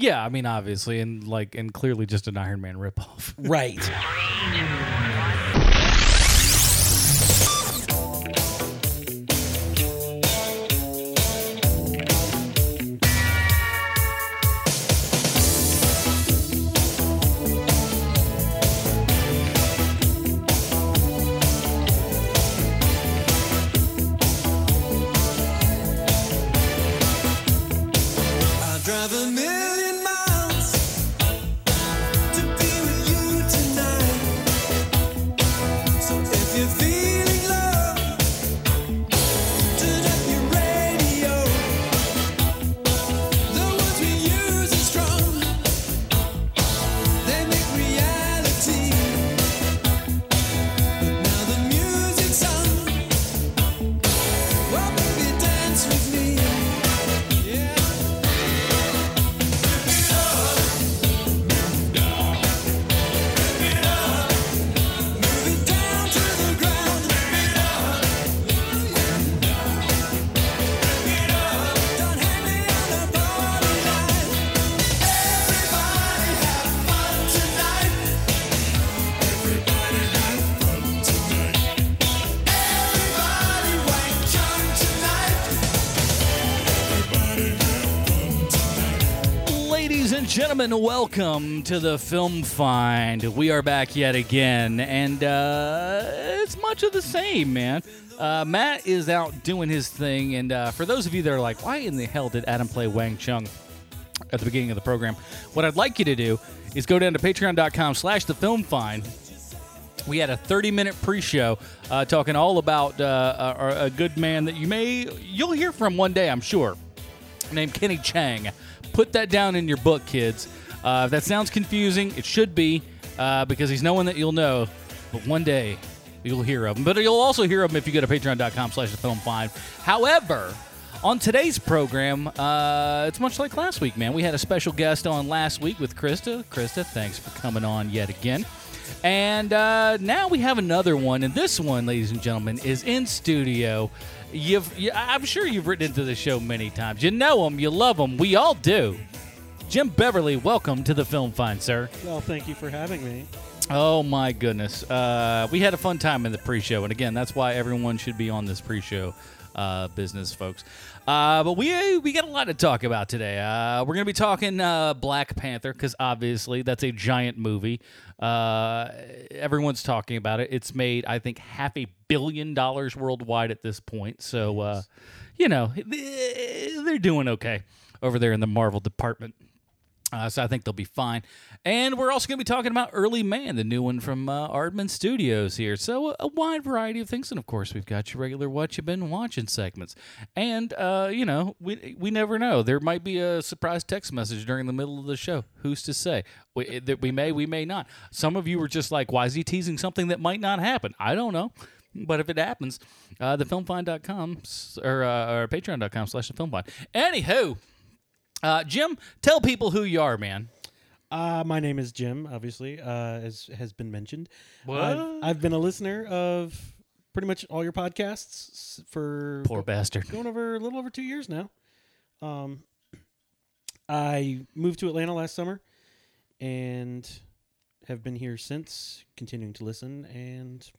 Yeah, I mean, obviously, and like, and clearly just an Iron Man ripoff. Right. I'll and welcome to the Film Find. We are back yet again, and uh, it's much of the same, man. Uh, Matt is out doing his thing, and uh, for those of you that are like, why in the hell did Adam play Wang Chung at the beginning of the program? What I'd like you to do is go down to patreon.com slash the film find we had a 30 minute pre-show uh, talking all about uh, a, a good man that you may you'll hear from one day i'm sure named kenny chang put that down in your book kids uh, if that sounds confusing it should be uh, because he's no one that you'll know but one day you'll hear of him but you'll also hear of him if you go to patreon.com slash film find however on today's program, uh, it's much like last week, man. We had a special guest on last week with Krista. Krista, thanks for coming on yet again. And uh, now we have another one, and this one, ladies and gentlemen, is in studio. You've, you, I'm sure you've written into the show many times. You know him, you love him. We all do. Jim Beverly, welcome to the Film Find, sir. Well, thank you for having me. Oh my goodness, uh, we had a fun time in the pre-show, and again, that's why everyone should be on this pre-show uh, business, folks. Uh, but we we got a lot to talk about today. Uh, we're gonna be talking uh, Black Panther because obviously that's a giant movie. Uh, everyone's talking about it. It's made I think half a billion dollars worldwide at this point. So uh, you know they're doing okay over there in the Marvel department. Uh, so I think they'll be fine. And we're also going to be talking about Early Man, the new one from uh, Aardman Studios here. So a, wide variety of things, and of course we've got your regular what you've been watching segments. And uh, you know we we never know. There might be a surprise text message during the middle of the show. Who's to say? We, that we may, we may not. Some of you were just like, why is he teasing something that might not happen? I don't know. But if it happens, uh, thefilmfind.com or, uh, or patreon.com slash thefilmfind. Anywho, uh, Jim, tell people who you are, man. Uh, my name is Jim, obviously, uh, as has been mentioned. What? I've, I've been a listener of pretty much all your podcasts for Poor bastard. going over a little over two years now. Um, I moved to Atlanta last summer and have been here since, continuing to listen. And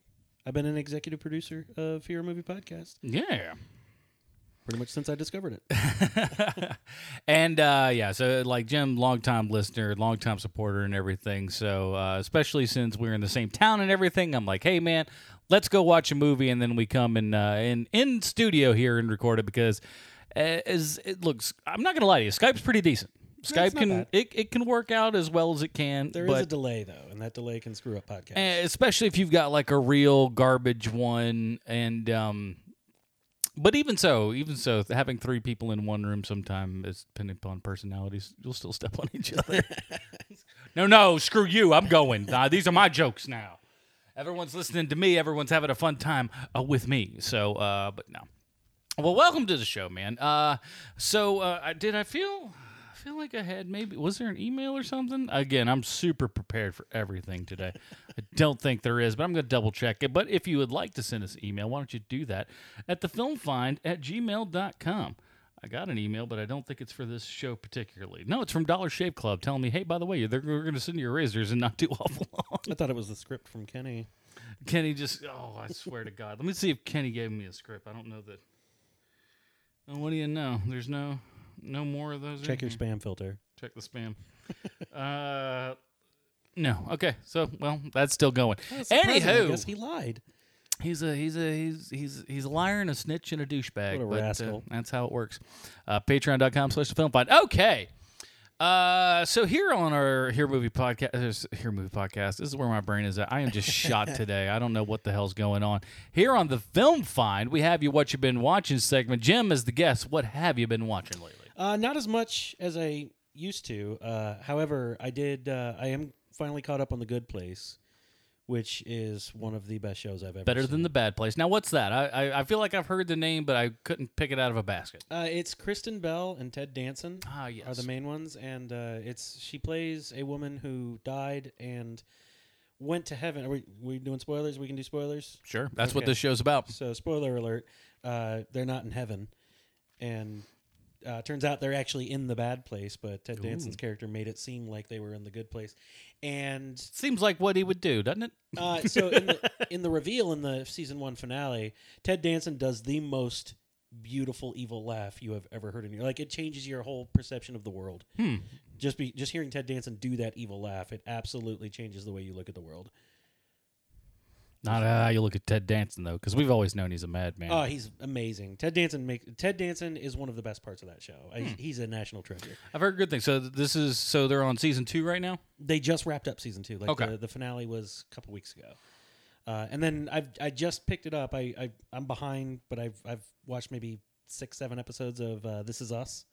I've been an executive producer of Hero Movie Podcast Yeah. Pretty much since I discovered it. and uh, yeah, so like Jim, longtime listener, longtime supporter, and everything. So uh, especially since we're in the same town and everything, I'm like, hey man, let's go watch a movie, and then we come in uh, in in studio here and record it because uh, as it looks, I'm not gonna lie to you, Skype's pretty decent. Skype can bad. it, it can work out as well as it can. There is a delay, though, and that delay can screw up podcasts. Especially if you've got like a real garbage one and um but even so even so having three people in one room sometime is depending upon personalities. You'll still step on each other. No no screw you. I'm going. Uh, these are my jokes now. Everyone's listening to me. Everyone's having a fun time uh, with me. So uh but no. Well welcome to the show man. Uh so uh did i feel feel like I had maybe was there an email or something? Again, I'm super prepared for everything today. I don't think there is, but I'm going to double check it. But if you would like to send us an email, why don't you do that at thefilmfind at gmail.com. I got an email, but I don't think it's for this show particularly. No, it's from Dollar Shave Club telling me, hey, by the way, they're, we're going to send you your razors and not too awful long. I thought it was the script from Kenny. Kenny just, oh, I swear to God. Let me see if Kenny gave me a script. I don't know that. Oh, what do you know? There's no no more of those. Check your here. spam filter. Check the spam. uh, no. Okay. So, well, that's still going. I Anywho, guess he lied. He's a he's a he's he's he's a liar and a snitch and a douchebag. What a but, uh, rascal. that's how it works. Uh, Patreon.com slash the film find. Okay. Uh, so here on our Here Movie Podcast, Here Movie Podcast, this is where my brain is at. I am just shot today. I don't know what the hell's going on. Here on the Film Find, we have you what you've been watching segment. Jim is the guest. What have you been watching lately? Uh, not as much as I used to. Uh, however, I did. Uh, I am finally caught up on The Good Place, which is one of the best shows I've ever. Better seen. than the Bad Place. Now, what's that? I, I I feel like I've heard the name, but I couldn't pick it out of a basket. Uh, it's Kristen Bell and Ted Danson Ah, yes. are the main ones, and uh, it's she plays a woman who died and went to heaven. Are we, we doing spoilers? We can do spoilers. Sure, that's what Okay. this show's about. So, spoiler alert: uh, they're not in heaven, and uh, turns out they're actually in the bad place. But Ted Danson's character made it seem like they were in the good place, and Seems like what he would do, doesn't it? uh, so in the, in the reveal in the season one finale, Ted Danson does the most beautiful evil laugh you have ever heard in your like. It changes your whole perception of the world. Hmm. Just be just hearing Ted Danson do that evil laugh, it absolutely changes the way you look at the world. Not how you look at Ted Danson though, because we've always known he's a madman. Oh, he's amazing. Ted Danson make Ted Danson is one of the best parts of that show. I- Hmm. He's a national treasure. I've heard good things. So th- this is so they're on season two right now. They just wrapped up season two. Like Okay. the, the finale was a couple weeks ago, uh, and then I've I just picked it up. I, I I'm behind, but I've I've watched maybe six seven episodes of uh, This Is Us.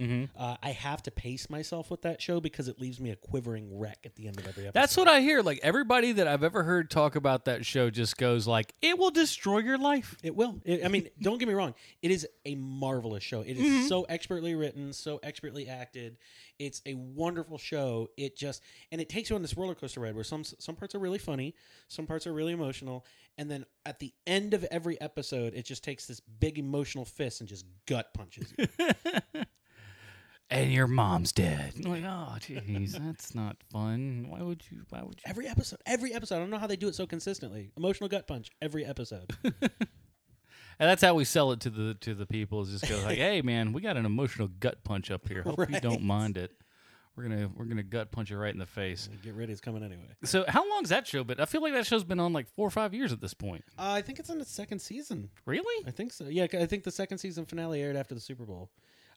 Mm-hmm. Uh, I have to pace myself with that show because it leaves me a quivering wreck at the end of every episode. That's what I hear. Like everybody that I've ever heard talk about that show just goes like, "It will destroy your life." It will. It, I mean, don't get me wrong. It is a marvelous show. It is Mm-hmm. so expertly written, so expertly acted. It's a wonderful show. It just and it takes you on this roller coaster ride where some some parts are really funny, some parts are really emotional, and then at the end of every episode, it just takes this big emotional fist and just gut punches you. And your mom's dead. I'm like, oh, jeez, that's not fun. Why would you? Why would you? every episode, every episode. I don't know how they do it so consistently. Emotional gut punch every episode. And that's how we sell it to the to the people. Is just go like, "Hey, man, we got an emotional gut punch up here. Hope you don't Right. mind it. We're gonna we're gonna gut punch you right in the face." Get ready, it's coming anyway. So, how long's that show been? I feel like that show's been on like four or five years at this point. Uh, I think it's in its second season. Really? I think so. Yeah, I think the second season finale aired after the Super Bowl.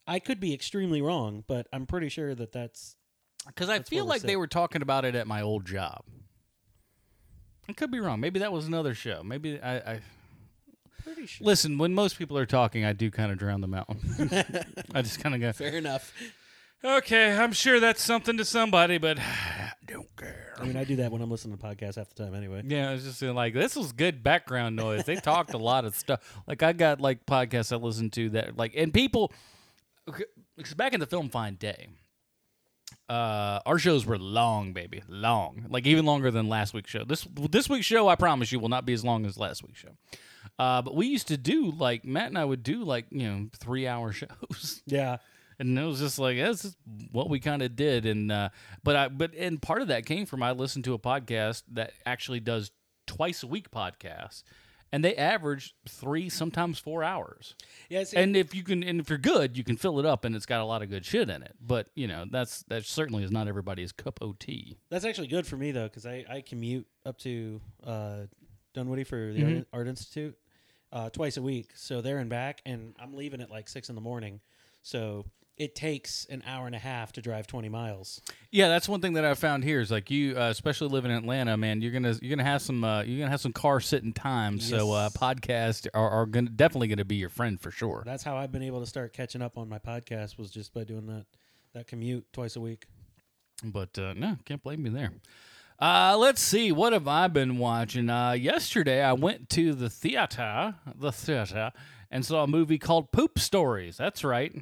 I could be extremely wrong, but I'm pretty sure that that's Because I That's feel like they were talking about it at my old job. I could be wrong. Maybe that was another show. Maybe I, I pretty sure. listen. When most people are talking, I do kind of drown them out. I just kind of go, Fair enough. "Okay, I'm sure that's something to somebody, but I don't care." I mean, I do that when I'm listening to podcasts half the time anyway. Yeah, it's just like this was good background noise. They talked a lot of stuff. Like I got like podcasts I listen to that like and people because back in the film find day, uh, our shows were long, baby, long, like even longer than last week's show. This this week's show, I promise you, will not be as long as last week's show. Uh, but we used to do like Matt and I would do like you know three hour shows. Yeah. and it was just like that's what we kind of did and uh but i but and part of that came from i listened to a podcast that actually does twice a week podcasts and they average three sometimes four hours Yeah. And if you can and if you're good you can fill it up and it's got a lot of good shit in it but you know that's that certainly is not everybody's cup of tea that's actually good for me though, because I, I commute up to uh, Dunwoody for the Mm-hmm. Art, Art Institute uh, twice a week, so there and back, and I'm leaving at like six in the morning, so it takes an hour and a half to drive 20 miles. yeah that's one thing that i found here is like you uh, especially living in atlanta man you're gonna you're gonna have some uh, you're gonna have some car sitting time so uh podcasts are, are gonna definitely gonna be your friend for sure That's how I've been able to start catching up on my podcast was just by doing that that commute twice a week. But uh, no, can't blame me there. Uh, let's see. What have I been watching? Uh, yesterday, I went to the theater, the theater, and saw a movie called Poop Stories. That's right,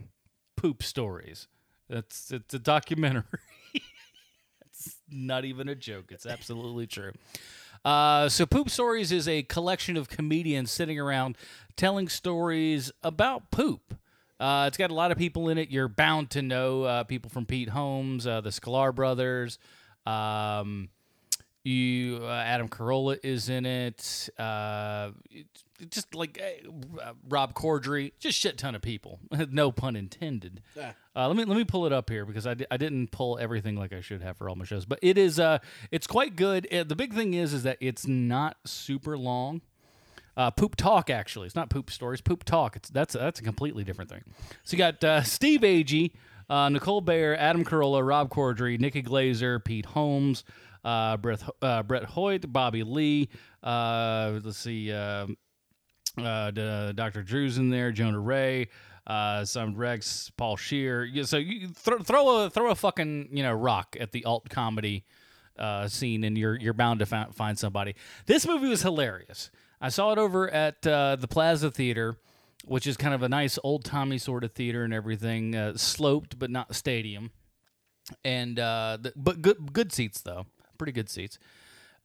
Poop Stories. That's it's a documentary. it's not even a joke. It's absolutely true. Uh, so, Poop Stories is a collection of comedians sitting around telling stories about poop. Uh, it's got a lot of people in it. You're bound to know uh, people from Pete Holmes, uh, the Sklar brothers. Um, you uh, Adam Carolla is in it. Uh, it- just like uh, Rob Corddry, just shit ton of people. no pun intended. Ah. Uh, let me let me pull it up here because I, I didn't pull everything like I should have for all my shows, but it is uh it's quite good. Uh, the big thing is is that it's not super long. Uh, poop talk actually, it's not poop stories. Poop talk. It's that's that's a completely different thing. So you got uh, Steve Agee, uh, Nicole Byer, Adam Carolla, Rob Corddry, Nikki Glazer, Pete Holmes, uh, Brett uh, Brett Hoyt, Bobby Lee. Uh, let's see. Uh, Dr. Drew's in there, Jonah Ray, uh, some Rex, Paul Scheer. So you throw throw a throw a fucking you know rock at the alt comedy uh, scene, and you're you're bound to fi- find somebody. This movie was hilarious. I saw it over at uh, the Plaza Theater, which is kind of a nice old timey sort of theater and everything, uh, sloped but not stadium, and uh, the, but good good seats though, pretty good seats.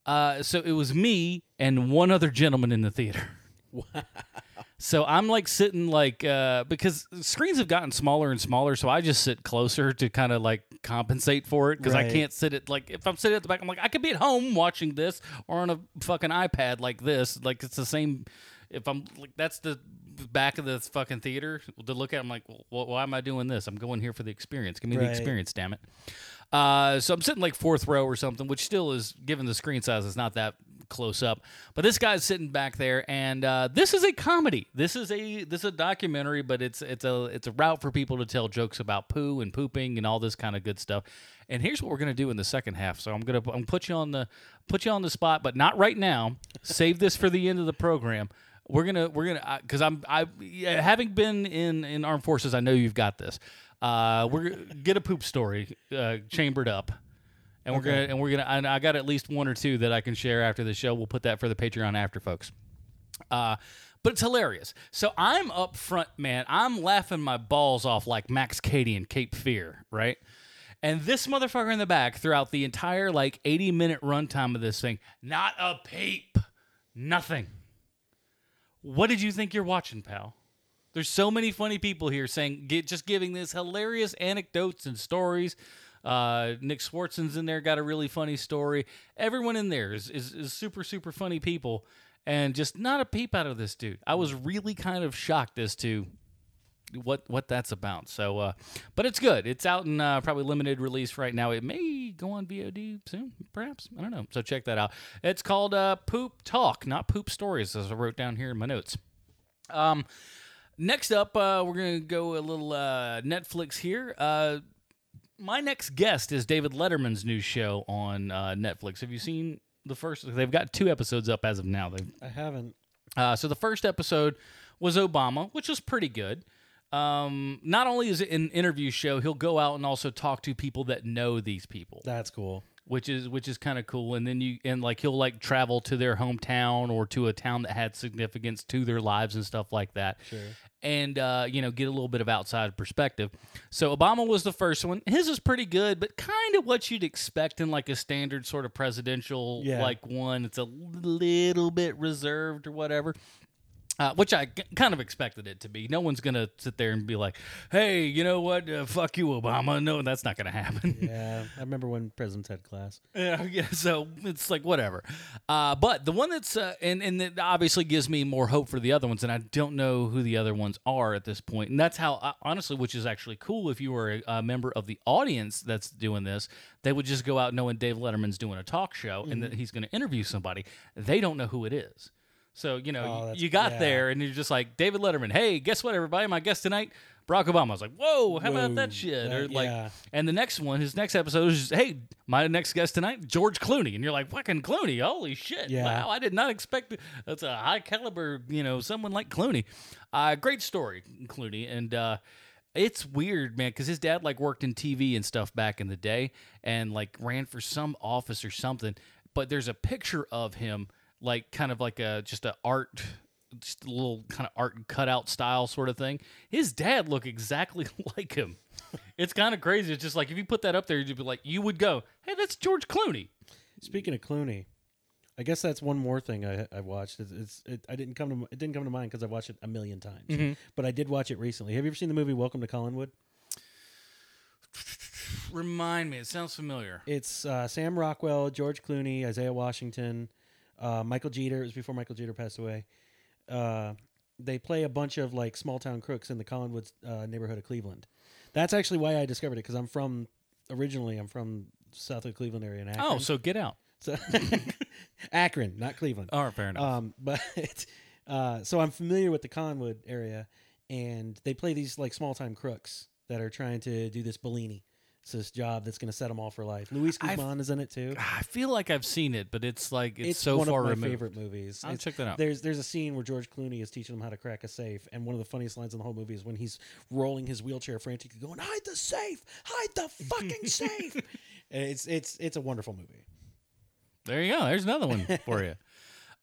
Uh, so it was me and one other gentleman in the theater. So I'm like sitting like uh, because screens have gotten smaller and smaller, so I just sit closer to kind of like compensate for it because I can't sit at like if I'm sitting at the back, I'm like I could be at home watching this or on a fucking iPad like this. Like it's the same. If I'm like that's the back of the fucking theater to look at. I'm like, well, why am I doing this? I'm going here for the experience. Give me the experience, damn it. Uh, so I'm sitting like fourth row or something, which still is, given the screen size, is not that close up. But this guy's sitting back there, and uh, this is a comedy. This is a this is a documentary, but it's it's a it's a route for people to tell jokes about poo and pooping and all this kind of good stuff. And here's what we're gonna do in the second half. So I'm gonna I'm put you on the put you on the spot, but not right now. Save this for the end of the program. We're gonna we're gonna because I'm I having been in in armed forces, I know you've got this. Uh, we're gonna get a poop story uh, chambered up, and we're gonna and we're gonna. And I got at least one or two that I can share after the show. We'll put that for the Patreon after, folks. Uh, but it's hilarious. So I'm up front, man. I'm laughing my balls off like Max Cady in Cape Fear, right? And this motherfucker in the back throughout the entire like 80 minute runtime of this thing, not a peep, nothing. What did you think you're watching, pal? There's so many funny people here saying, get, just giving this hilarious anecdotes and stories. Uh, Nick Swardson's in there, got a really funny story. Everyone in there is, is, is super, super funny people, and just not a peep out of this dude. I was really kind of shocked as to what what that's about. So, uh, but it's good. It's out in uh, probably limited release right now. It may go on VOD soon, perhaps. I don't know. So check that out. It's called uh, Poop Talk, not Poop Stories, as I wrote down here in my notes. Um, next up, uh, we're gonna go a little uh, Netflix here. Uh, my next guest is David Letterman's new show on uh, Netflix. Have you seen the first? They've got two episodes up as of now. They've I haven't. uh, so the first episode was Obama, which was pretty good. Um, not only is it an interview show, he'll go out and also talk to people that know these people, That's cool. Which is which is kind of cool. And then you and like he'll like travel to their hometown or to a town that had significance to their lives and stuff like that. Sure. And uh, you know, get a little bit of outside perspective. So Obama was the first one. His is pretty good, but kind of what you'd expect in like a standard sort of presidential Yeah. like one. It's a little bit reserved or whatever. Uh, which I g- kind of expected it to be. No one's gonna sit there and be like, "Hey, you know what? Uh, fuck you, Obama." No, that's not gonna happen. Yeah, I remember when presidents had class. Yeah, yeah. So it's like whatever. Uh, but the one that's uh, and and it obviously gives me more hope for the other ones, and I don't know who the other ones are at this point. And that's how uh, honestly, which is actually cool. If you were a, a member of the audience that's doing this, they would just go out knowing Dave Letterman's doing a talk show and that he's going to interview somebody. They don't know who it is. So you know, Oh, you- got yeah. there, and you're just like David Letterman. Hey, guess what, everybody? My guest tonight, Barack Obama. I was like, whoa, how about that shit? or like, yeah. and the next one, his next episode is, just, hey, my next guest tonight, George Clooney, and you're like, fucking Clooney, holy shit! Yeah. Wow, I did not expect it. that's a high caliber, you know, someone like Clooney. Uh, great story, Clooney, and. uh it's weird, man, because his dad like worked in TV and stuff back in the day, and like ran for some office or something. But there's a picture of him, like kind of like a just a art, just a little kind of art cutout style sort of thing. His dad looked exactly like him. It's kind of crazy. It's just like if you put that up there, you'd be like, you would go, "Hey, that's George Clooney." Speaking of Clooney, I guess that's one more thing I I watched. It's, it's it, I didn't come to it didn't come to mind because I've watched it a million times, Mm-hmm. but I did watch it recently. Have you ever seen the movie Welcome to Collinwood? Remind me. It sounds familiar. It's uh, Sam Rockwell, George Clooney, Isaiah Washington, uh, Michael Jeter. It was before Michael Jeter passed away. Uh, they play a bunch of like small town crooks in the Collinwood uh, neighborhood of Cleveland. That's actually why I discovered it because I'm from originally I'm from south of Cleveland area in Akron. Oh, so get out. so Akron, not Cleveland. All right, fair enough. Um, but uh, so I'm familiar with the Collinwood area, and they play these like small time crooks that are trying to do this Bellini. It's this job that's going to set them all for life. Luis I've- Guzman is in it too. I feel like I've seen it, but it's like it's, so one far of my removed. favorite movies. I'll It's- check that out. There's there's a scene where George Clooney is teaching them how to crack a safe, and one of the funniest lines in the whole movie is when he's rolling his wheelchair frantically, going, "Hide the safe! Hide the fucking safe!" And it's it's it's a wonderful movie. There you go. There's another one for you.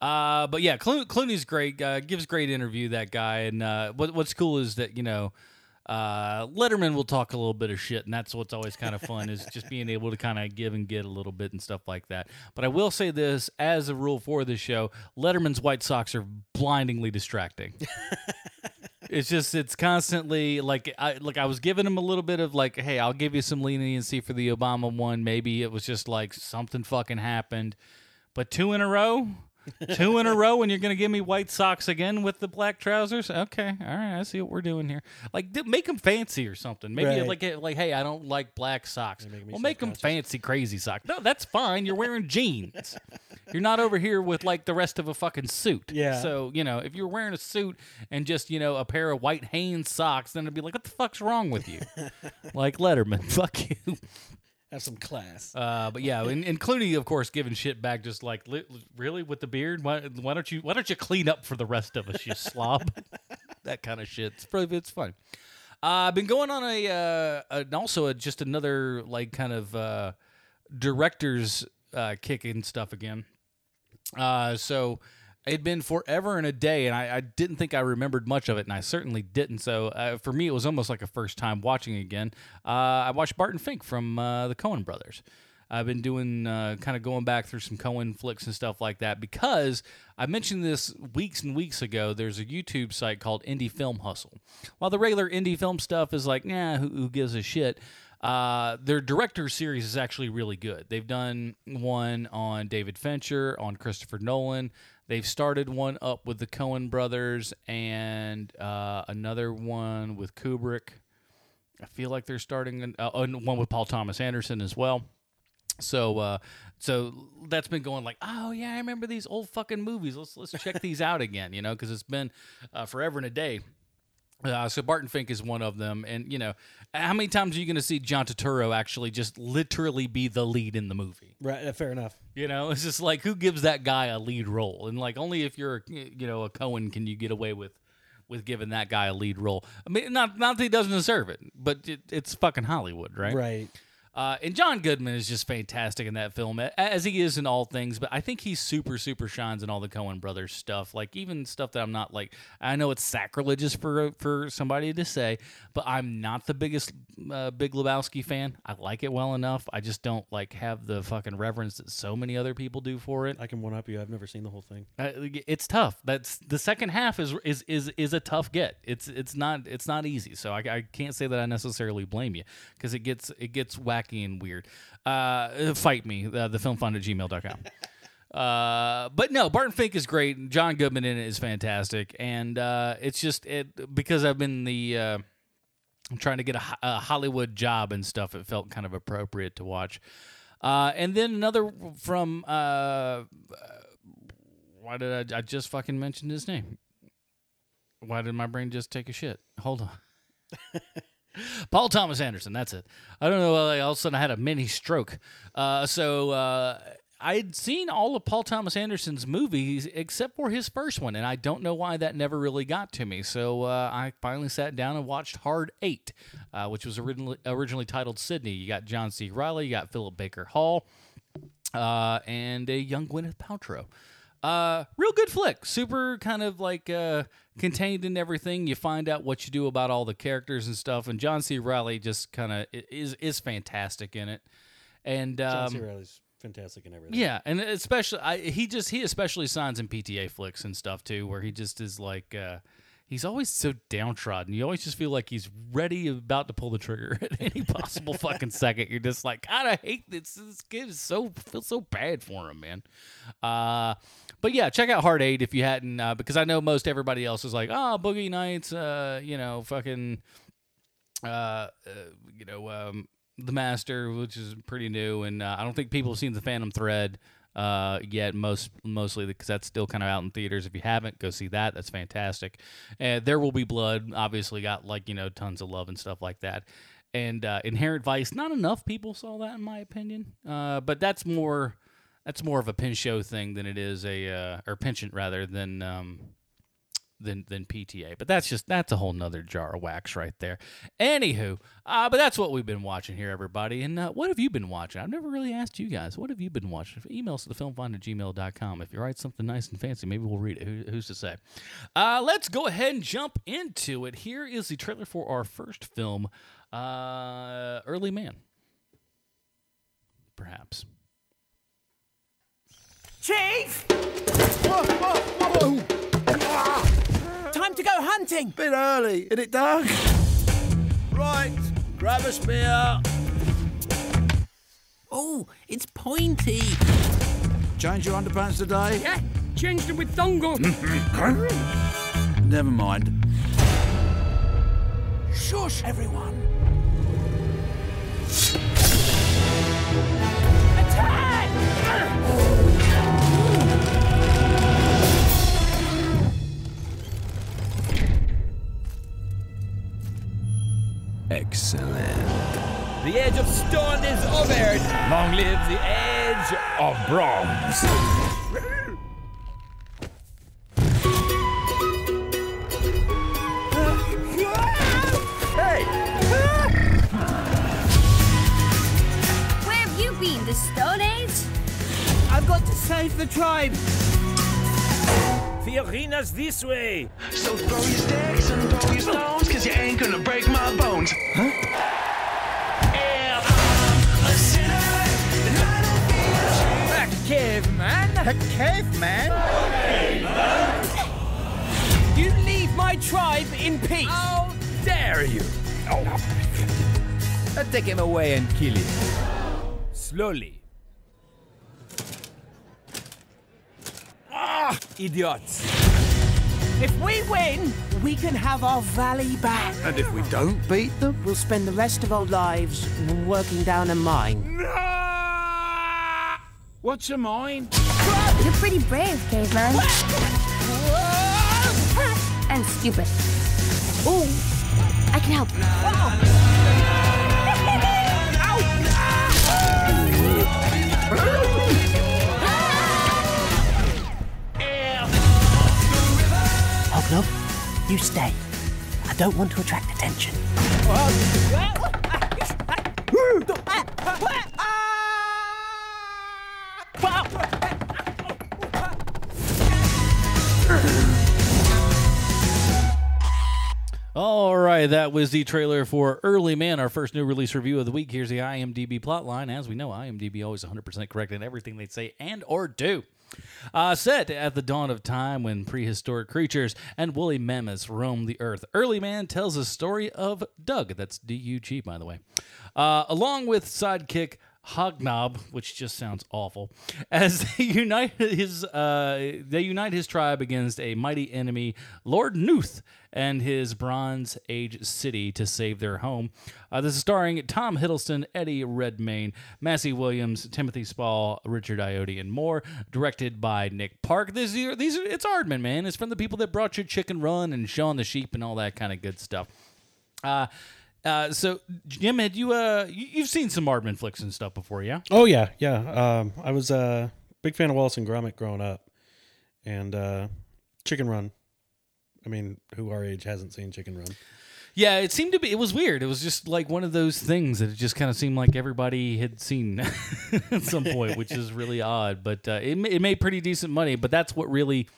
Uh, but yeah, Clo- Clooney's great. Uh, gives great interview. That guy. And uh, what, what's cool is that you know, uh, Letterman will talk a little bit of shit, and that's what's always kind of fun is just being able to kind of give and get a little bit and stuff like that. But I will say this as a rule for this show: Letterman's White socks are blindingly distracting. It's just it's constantly like I like I was giving him a little bit of like, hey, I'll give you some leniency for the Obama one. Maybe it was just like something fucking happened, but two in a row, two in a row, and you're gonna give me White socks again with the black trousers? Okay, all right, I see what we're doing here. Like, d- make them fancy or something. Maybe Right. like eh, like, hey, I don't like black socks. make me well, make them self-conscious. fancy, crazy socks. No, that's fine. You're wearing jeans. You're not over here with like the rest of a fucking suit. Yeah. So you know, if you're wearing a suit and just you know a pair of white Hanes socks, then it'd be like, what the fuck's wrong with you? like Letterman, fuck you. Have some class. Uh, but yeah, and, and Clooney, of course, giving shit back, just like li- really with the beard. Why, why don't you Why don't you clean up for the rest of us, you slob? that kind of shit. It's pretty, it's fun. Uh, I've been going on a, uh, and also a, just another like kind of uh, director's uh, kick and stuff again. Uh, so it'd been forever and a day, and I, I didn't think I remembered much of it, and I certainly didn't. So uh, for me, it was almost like a first time watching again. Uh, I watched Barton Fink from uh, the Coen brothers. I've been doing uh, kind of going back through some Coen flicks and stuff like that because I mentioned this weeks and weeks ago. There's a YouTube site called Indie Film Hustle. While the regular indie film stuff is like, nah, who, who gives a shit? Uh, their director series is actually really good. They've done one on David Fincher, on Christopher Nolan. They've started one up with the Coen brothers and uh, another one with Kubrick. I feel like they're starting an, uh, one with Paul Thomas Anderson as well. So, uh, so that's been going like, oh yeah, I remember these old fucking movies. Let's let's check these out again, you know, because it's been uh, forever and a day. Uh, so Barton Fink is one of them, and you know, how many times are you going to see John Turturro actually just literally be the lead in the movie? Right. uh, Fair enough. You know, it's just like who gives that guy a lead role, and like only if you're, you know, a Coen can you get away with with giving that guy a lead role. I mean, not not that he doesn't deserve it, but it, it's fucking Hollywood, right? Right. Uh, and John Goodman is just fantastic in that film, as he is in all things. But I think he super, super shines in all the Coen brothers stuff. Like even stuff that I'm not like. I know it's sacrilegious for for somebody to say, but I'm not the biggest uh, Big Lebowski fan. I like it well enough. I just don't like have the fucking reverence that so many other people do for it. I can one up you. I've never seen the whole thing. Uh, it's tough. That's the second half is is is is a tough get. It's it's not it's not easy. So I, I can't say that I necessarily blame you because it gets it gets wacky and weird. Uh, fight me uh, the film find at gmail.com. Uh, but no, Barton Fink is great. John Goodman in it is fantastic, and uh, it's just it because I've been the uh, trying to get a, a Hollywood job and stuff. It felt kind of appropriate to watch. Uh, and then another from uh, why did I, I just fucking mention his name? Why did my brain just take a shit? Hold on. Paul Thomas Anderson. That's it. I don't know. Like, all of a sudden, I had a mini stroke. Uh, so uh, I had seen all of Paul Thomas Anderson's movies except for his first one, and I don't know why that never really got to me. So uh, I finally sat down and watched Hard Eight, uh, which was originally originally titled Sydney. You got John C. Reilly, you got Philip Baker Hall, uh, and a young Gwyneth Paltrow. Uh, real good flick. Super kind of like uh, contained in everything. You find out what you do about all the characters and stuff. And John C. Reilly just kind of is is fantastic in it. And John um, C. Reilly's fantastic and everything. Yeah, and especially I, he just he especially signs in PTA flicks and stuff too, where he just is like uh, he's always so downtrodden. You always just feel like he's ready, about to pull the trigger at any possible fucking second. You're just like, God, I hate this. This kid is so feel so bad for him, man. Uh, but yeah, check out Hard Eight if you hadn't, uh, because I know most everybody else is like, oh, Boogie Nights, uh, you know, fucking uh, uh, you know, um, the Master, which is pretty new, and uh, I don't think people have seen the Phantom Thread uh, yet. Most mostly because that's still kind of out in theaters. If you haven't, go see that. That's fantastic. And There Will Be Blood, obviously got like you know tons of love and stuff like that. And uh, Inherent Vice, not enough people saw that in my opinion. Uh, but that's more that's more of a Pynchon thing than it is a uh, or Pynchon rather than um, than than PTA. But that's just that's a whole nother jar of wax right there. Anywho, uh, but that's what we've been watching here, everybody. And uh, what have you been watching? I've never really asked you guys. What have you been watching? Email us to thefilmfind at gmail.com. If you write something nice and fancy, maybe we'll read it. Who, who's to say? Uh, let's go ahead and jump into it. Here is the trailer for our first film, uh, Early Man. Perhaps. Chief! Time to go hunting! Bit early, isn't it, Doug? Right, grab a spear. Oh, it's pointy. Change your underpants today? Yeah, changed them with dongle. Never mind. Shush, everyone. Excellent. The age of stone is over. Long live the age of bronze. Hey! Where have you been? The Stone Age? I've got to save the tribe. Fiorina's this way. So throw your sticks and throw your stones, cause you ain't gonna break my bones. Huh? Yeah, I'm a sinner, and I don't feel A caveman. A caveman? You leave my tribe in peace. How dare you? Oh. I'll take him away and kill him. Slowly. Ah, idiots. If we win, we can have our valley back. And if we don't beat them? We'll spend the rest of our lives working down a mine. No! What's a mine? You're pretty brave, caveman. and stupid. Ooh, I can help. Hognob, you stay. I don't want to attract attention. All right, that was the trailer for Early Man, our first new release review of the week. Here's the IMDb plotline. As we know, IMDb always 100% correct in everything they say and or do. Uh, set at the dawn of time when prehistoric creatures and woolly mammoths roamed the earth, Early Man tells a story of Doug. That's D-U-G, by the way. Uh, along with sidekick Hognob, which just sounds awful, as they unite his uh, they unite his tribe against a mighty enemy, Lord Nooth, and his Bronze Age city to save their home. Uh, this is starring Tom Hiddleston, Eddie Redmayne, Maisie Williams, Timothy Spall, Richard Ayoade, and more. Directed by Nick Park. This year, these are it's Aardman, man. It's from the people that brought you Chicken Run and Shaun the Sheep and all that kind of good stuff. Uh, uh, so Jim, had you uh, you, you've seen some Aardman flicks and stuff before, yeah? Oh yeah, yeah. Um, I was a big fan of Wallace and Gromit growing up, and uh, Chicken Run. I mean, who our age hasn't seen Chicken Run? Yeah, it seemed to be. It was weird. It was just like one of those things that it just kind of seemed like everybody had seen at some point, which is really odd. But uh, it it made pretty decent money. But that's what really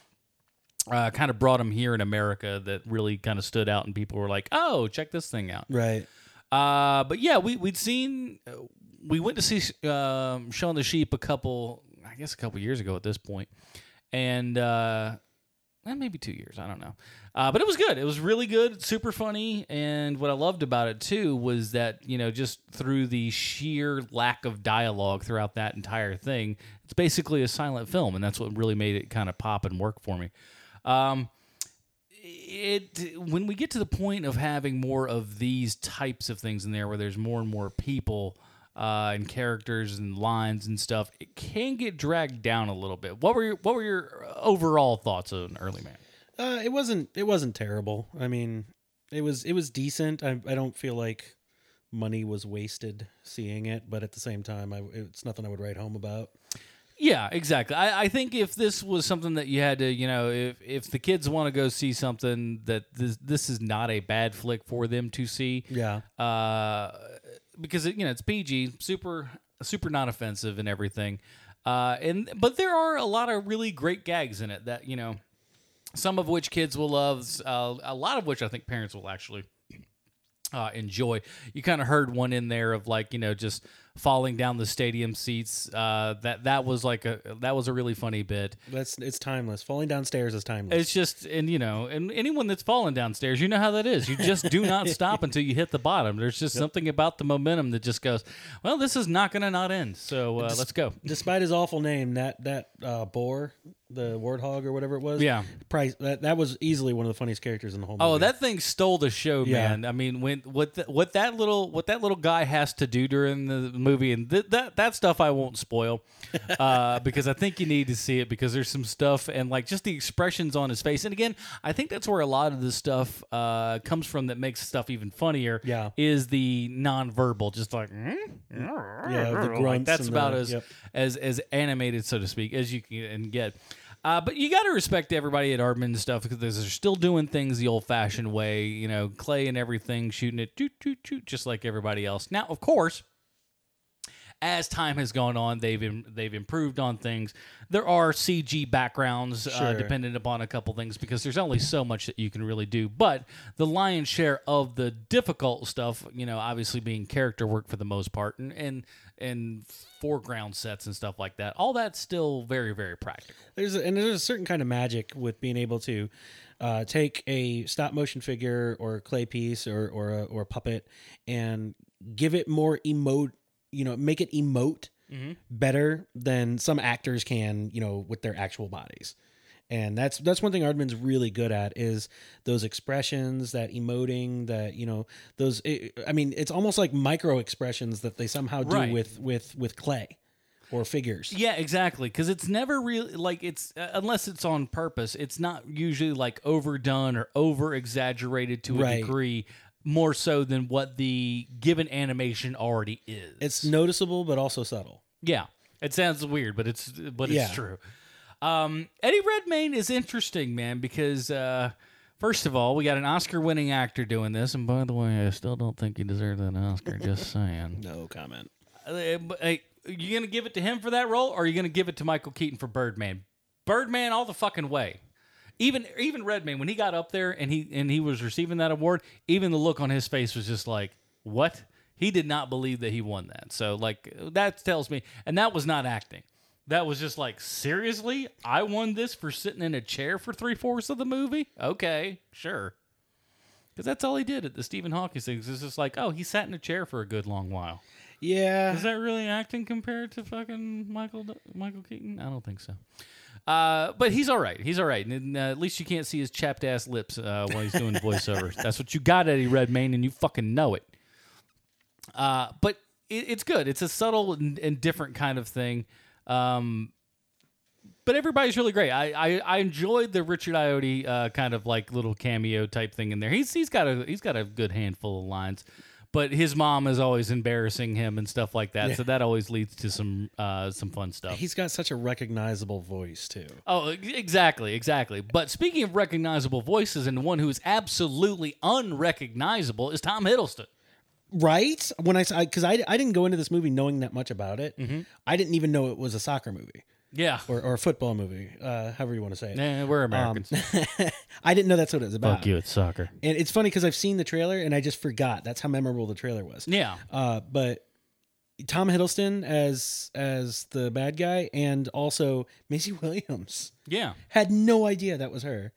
uh, kind of brought him here in America. That really kind of stood out, and people were like, "Oh, check this thing out." Right. Uh, but yeah, we we'd seen uh, we went to see um, Shaun the Sheep a couple, I guess, a couple years ago at this point, and uh, eh, maybe two years. I don't know, uh, but it was good. It was really good, super funny, and what I loved about it too was that you know just through the sheer lack of dialogue throughout that entire thing, it's basically a silent film, and that's what really made it kind of pop and work for me. Um, it when we get to the point of having more of these types of things in there where there's more and more people uh, and characters and lines and stuff it can get dragged down a little bit what were your what were your overall thoughts on early man Uh, it wasn't. It wasn't terrible. I mean, it was. It was decent. I. I don't feel like money was wasted seeing it, but at the same time, I, it's nothing I would write home about. Yeah, exactly. I, I think if this was something that you had to, you know, if if the kids want to go see something that this this is not a bad flick for them to see. Yeah. Uh, because it, you know it's PG, super super non offensive and everything. Uh, and but there are a lot of really great gags in it that you know, some of which kids will love, uh, a lot of which I think parents will actually uh, enjoy. You kind of heard one in there of like you know just falling down the stadium seats. Uh, that that was like a that was a really funny bit. That's it's timeless. Falling downstairs is timeless. It's just and you know and anyone that's fallen downstairs, you know how that is. You just do not stop until you hit the bottom. There's just something about the momentum that just goes. Well, this is not going to not end. So uh, let's go. Despite his awful name, that that uh, boar, the warthog or whatever it was. Yeah. Price that that was easily one of the funniest characters in the whole movie. Oh, that thing stole the show, Yeah. man. I mean, when what the, what that little what that little guy has to do during the movie, and th- that that stuff I won't spoil, uh, because I think you need to see it because there's some stuff and like just the expressions on his face. And again, I think that's where a lot of the stuff uh, comes from that makes stuff even funnier. Yeah. is the nonverbal, just like "Hmm? Yeah, the Like, grunts that's about the- as yep. as as animated, so to speak, as you can get. Uh, but you got to respect everybody at Aardman and stuff because they're still doing things the old-fashioned way. You know, clay and everything, shooting it, toot, toot, toot, just like everybody else. Now, of course, as time has gone on, they've im- they've improved on things. There are CG backgrounds, uh, dependent upon a couple things, because there's only so much that you can really do. But the lion's share of the difficult stuff, you know, obviously being character work for the most part, and and, and foreground sets and stuff like that. All that's still very very practical. There's a, and there's a certain kind of magic with being able to uh, take a stop motion figure or clay piece or or a, or a puppet and give it more emote. You know, make it emote better than some actors can. You know, with their actual bodies. And that's that's one thing Aardman's really good at is those expressions, that emoting, that you know, those. i I mean, it's almost like micro expressions that they somehow do Right. with with with clay or figures. Yeah, exactly. Because it's never really like it's uh, unless it's on purpose. It's not usually like overdone or over exaggerated to a Right. degree, more so than what the given animation already is. It's noticeable, but also subtle. yeah. It sounds weird, but it's but Yeah. it's true. Um, Eddie Redmayne is interesting, man, because uh, first of all, we got an Oscar-winning actor doing this, and by the way, I still don't think he deserved that Oscar. just saying. No comment. Uh, but, hey, you gonna give it to him for that role, or are you gonna give it to Michael Keaton for Birdman? Birdman all the fucking way. Even even Redmayne, when he got up there and he and he was receiving that award, even the look on his face was just like, what? He did not believe that he won that. So like that tells me, and that was not acting. That was just like seriously, I won this for sitting in a chair for three fourths of the movie. Okay, sure. Because that's all he did at the Stephen Hawking things. It's just like, oh, he sat in a chair for a good long while. Yeah. Is that really acting compared to fucking Michael Michael Keaton? I don't think so. Uh, but he's all right. He's all right. And uh, at least you can't see his chapped ass lips uh, while he's doing the voiceover. That's what you got, Eddie Redmayne, and you fucking know it. Uh, but it, it's good. It's a subtle and, and different kind of thing. Um, but everybody's really great. I, I, I enjoyed the Richard Ayoade uh, kind of like little cameo type thing in there. He's he's got a he's got a good handful of lines, but his mom is always embarrassing him and stuff like that. So that always leads to some uh, some fun stuff. He's got such a recognizable voice too. Oh, exactly, exactly. But speaking of recognizable voices, and one who is absolutely unrecognizable is Tom Hiddleston. Right? When I saw because I, I didn't go into this movie knowing that much about it. I didn't even know it was a soccer movie Yeah, or, or a football movie, uh, however you want to say it. Eh, we're Americans. I didn't know that's what it was about. Fuck you, it's soccer. And it's funny because I've seen the trailer and I just forgot. That's how memorable the trailer was. Yeah, Uh, but Tom Hiddleston as as the bad guy, and also Maisie Williams. Yeah. Had no idea that was her.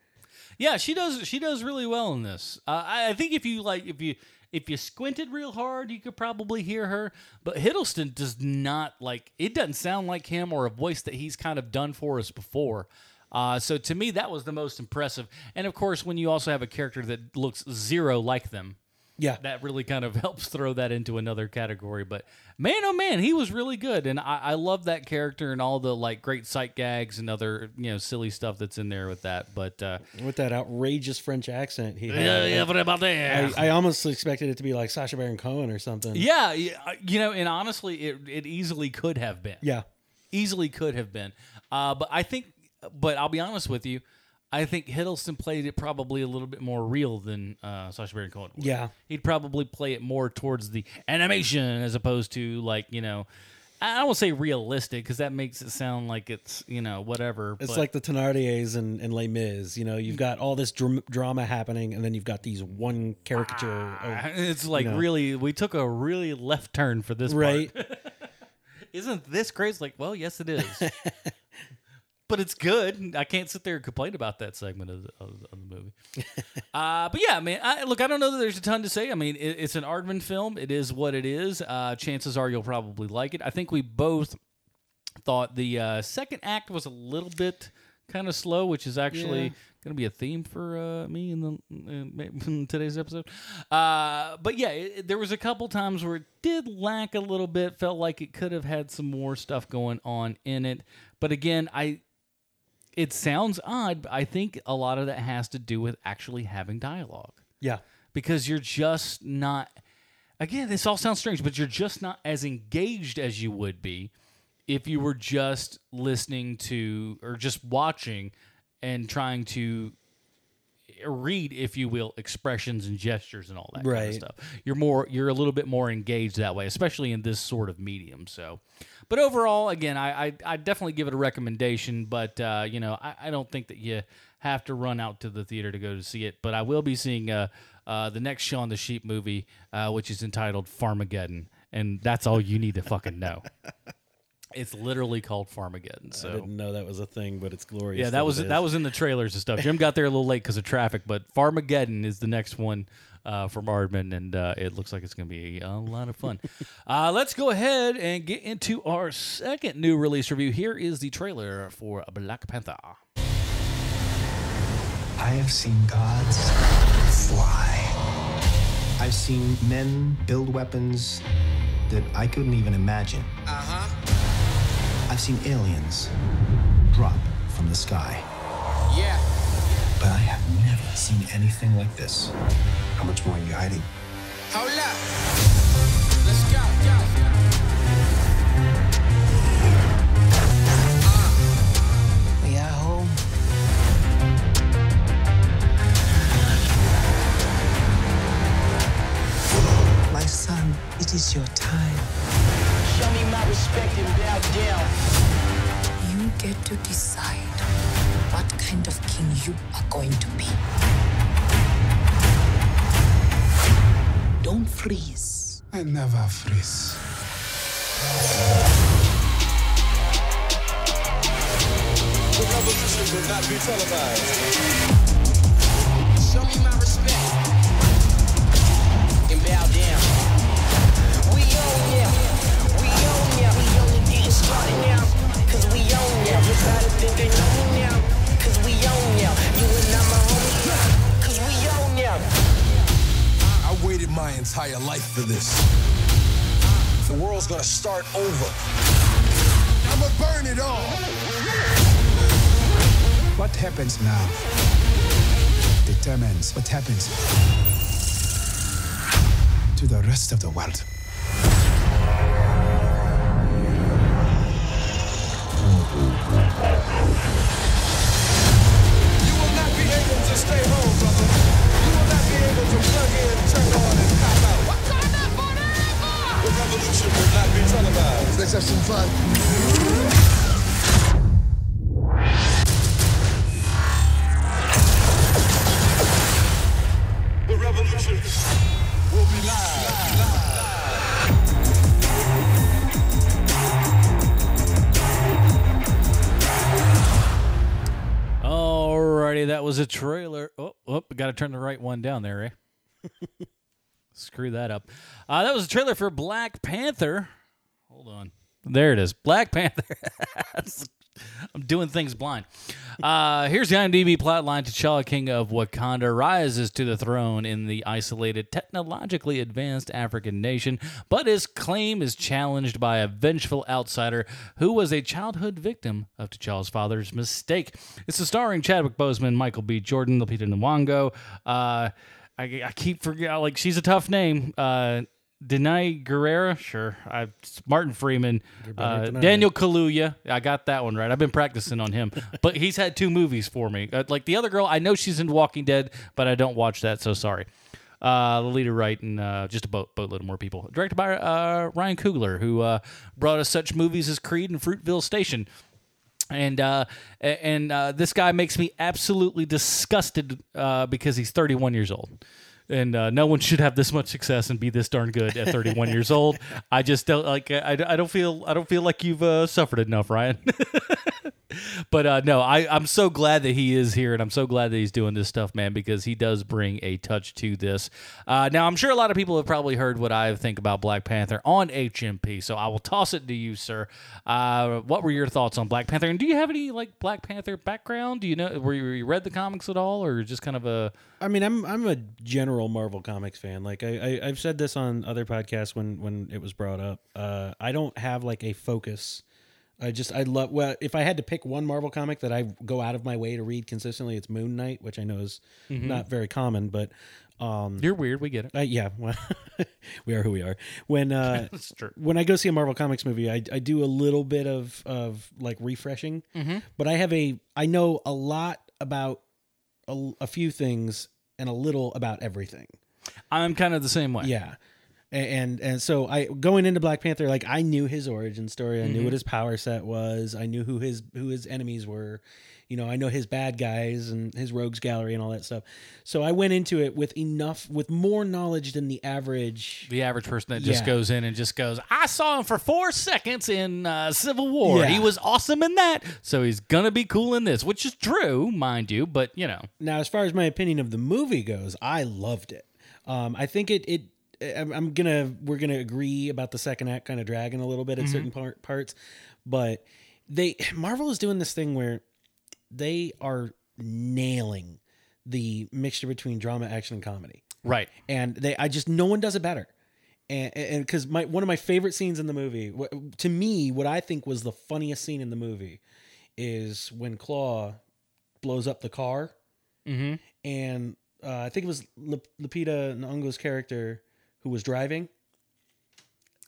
Yeah, she does. She does really well in this. Uh, I, think if you like, if you if you squinted real hard, you could probably hear her. But Hiddleston does not like. It doesn't sound like him or a voice that he's kind of done for us before. Uh, so to me, that was the most impressive. And of course, when you also have a character that looks zero like them, Yeah, that really kind of helps throw that into another category. But man, oh man, he was really good, and I, I love that character and all the like great sight gags and other you know silly stuff that's in there with that. But uh, with that outrageous French accent he had. yeah, yeah, what about that? I, I almost expected it to be like Sacha Baron Cohen or something. Yeah, uh, you know, and honestly, it it easily could have been. Yeah. easily could have been. Uh, but I think, but I'll be honest with you, I think Hiddleston played it probably a little bit more real than uh, Sacha Baron Cohen. would. Yeah. he'd probably play it more towards the animation as opposed to like you know. I don't want to say realistic because that makes it sound like it's you know whatever. It's but- like the Thenardiers and, and Les Mis. You know, you've got all this dram- drama happening, and then you've got these one caricature. of- it's like you know. really we took a really left turn for this part. right. isn't this crazy? Like, well, yes, it is. but it's good. I can't sit there and complain about that segment of the, of, of the movie. uh, but yeah, man, I, look, I don't know that there's a ton to say. I mean, it, it's an Aardman film. It is what it is. Uh, chances are you'll probably like it. I think we both thought the uh, second act was a little bit kind of slow, which is actually Yeah. going to be a theme for uh, me in, the, in today's episode. Uh, but yeah, it, it- there was a couple times where it did lack a little bit. Felt like it could have had some more stuff going on in it. But again, I it sounds odd. But I think a lot of that has to do with actually having dialogue Yeah. because you're just not again this all sounds strange but you're just not as engaged as you would be if you were just listening to or just watching and trying to read if you will expressions and gestures and all that kind of stuff you're more you're a little bit more engaged that way especially in this sort of medium so but overall again i i, I definitely give it a recommendation but uh, you know I, I don't think that you have to run out to the theater to go to see it but i will be seeing uh, uh, the next Shaun the Sheep movie, uh, which is entitled Farmageddon, and that's all you need to fucking know. It's literally called Farmageddon. I So didn't know that was a thing, but it's glorious. yeah, that was that was in the trailers and stuff. Jim got there a little late because of traffic, but Farmageddon is the next one uh, from Aardman, and uh, it looks like it's going to be a lot of fun. uh, let's go ahead and get into our second new release review. Here is the trailer for Black Panther. I have seen gods fly. I've seen men build weapons that I couldn't even imagine. Uh huh. I've seen aliens drop from the sky. Yeah. But I have never seen anything like this. How much more are you hiding? Hold up. Let's go. go. Uh. We are home. My son, it is your time. Show me my respect and bow down. You get to decide what kind of king you are going to be. Don't freeze. I never freeze. The revolution will not be televised. Show me my respect and bow down. We own ya. We own ya. We only getting started now. Cause we own ya. You gotta think they know You and I'm homie. Cause we own ya. I waited my entire life for this. The world's gonna start over. I'ma burn it all. What happens now determines what happens to the rest of the world. guys have some fun. that was a trailer. Oh, oh got to turn the right one down there, eh? Screw that up. Uh, that was a trailer for Black Panther. Hold on. There it is. Black Panther. I'm doing things blind. Uh, here's the IMDb plotline T'Challa, King of Wakanda, rises to the throne in the isolated, technologically advanced African nation, but his claim is challenged by a vengeful outsider who was a childhood victim of T'Challa's father's mistake. It's starring Chadwick Boseman, Michael B. Jordan, Lupita Nyong'o. Uh, I, I keep forgetting, like, she's a tough name. Uh, Danai Gurira, sure. I Martin Freeman, uh, Daniel Kaluuya. I got that one right. I've been practicing on him, but he's had two movies for me. Uh, like the other girl, I know she's in Walking Dead, but I don't watch that, so sorry. Uh, Lolita Wright and uh, just a boat, boatload of more people. Directed by uh, Ryan Coogler, who uh, brought us such movies as Creed and Fruitvale Station. And uh, and uh, this guy makes me absolutely disgusted uh, because he's 31 years old. And uh, no one should have this much success and be this darn good at 31 years old. I just don't like. I, I don't feel. I don't feel like you've uh, suffered enough, Ryan. but uh, no, I, I'm so glad that he is here, and I'm so glad that he's doing this stuff, man, because he does bring a touch to this. Uh, now, I'm sure a lot of people have probably heard what I think about Black Panther on HMP, so I will toss it to you, sir. Uh, what were your thoughts on Black Panther, and do you have any like Black Panther background? Do you know were you, read the comics at all, or just kind of a? I mean, I'm I'm a general Marvel Comics fan. Like I, I I've said this on other podcasts when when it was brought up. Uh, I don't have like a focus. I just I love well if I had to pick one Marvel comic that I go out of my way to read consistently, it's Moon Knight, which I know is Mhm. not very common, but um, You're weird. We get it. uh, yeah, well, we are who we are. When uh, when I go see a Marvel Comics movie, I, I do a little bit of of like refreshing, Mhm. but I have a I know a lot about a, a few things and a little about everything. I'm kind of the same way. Yeah. And and so I going into Black Panther, like I knew his origin story. I knew Mhm. what his power set was. I knew who his who his enemies were. You know, I know his bad guys and his rogues gallery and all that stuff. So I went into it with enough, with more knowledge than the average. The average person that just Yeah. goes in and just goes, I saw him for four seconds in uh, Civil War. Yeah. He was awesome in that, so he's gonna be cool in this, which is true, mind you. But you know, Now, as far as my opinion of the movie goes, I loved it. Um, I think it it. I'm I'm gonna we're gonna agree about the second act kind of dragging a little bit at Mhm. certain part, parts, but they Marvel is doing this thing where they are nailing the mixture between drama, action, and comedy. Right. And they, I just no one does it better. And and because my one of my favorite scenes in the movie, to me, what I think was the funniest scene in the movie, is when Claw blows up the car Mhm. and uh, I think it was Lupita Nyong'o's character who was driving.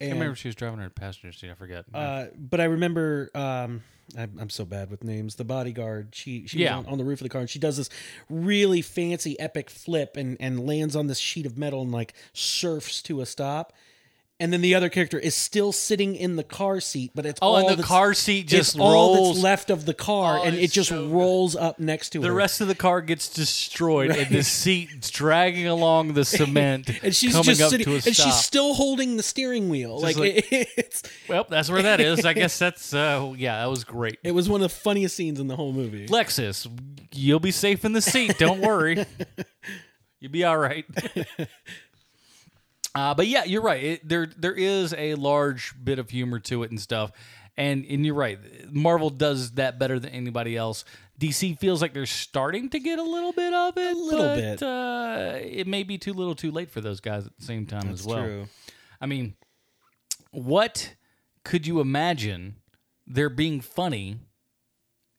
I can't remember if she was driving her passenger seat. I forget. Uh, but I remember um, I'm, I'm so bad with names. The bodyguard, she she Yeah. was on, on the roof of the car and she does this really fancy epic flip and and lands on this sheet of metal and like surfs to a stop. And then the other character is still sitting in the car seat, but it's Oh, and the that's- car seat just it's all rolls- that's left of the car, Oh, and it it's just so rolls up next to it. the her. rest of the car gets destroyed, and the seat's dragging along the cement, and she's coming just up sitting, to a and stop. she's still holding the steering wheel. Like, like- it's well, that's where that is. I guess that's uh, yeah, that was great. it was one of the funniest scenes in the whole movie. Lexus, you'll be safe in the seat. Don't worry. You'll be all right. Uh, but yeah, you're right. It, there there is a large bit of humor to it and stuff. And and you're right. Marvel does that better than anybody else. DC feels like they're starting to get a little bit of it. A little bit. Uh, it may be too little, too late for those guys at the same time That's as well. true. I mean, what could you imagine there being funny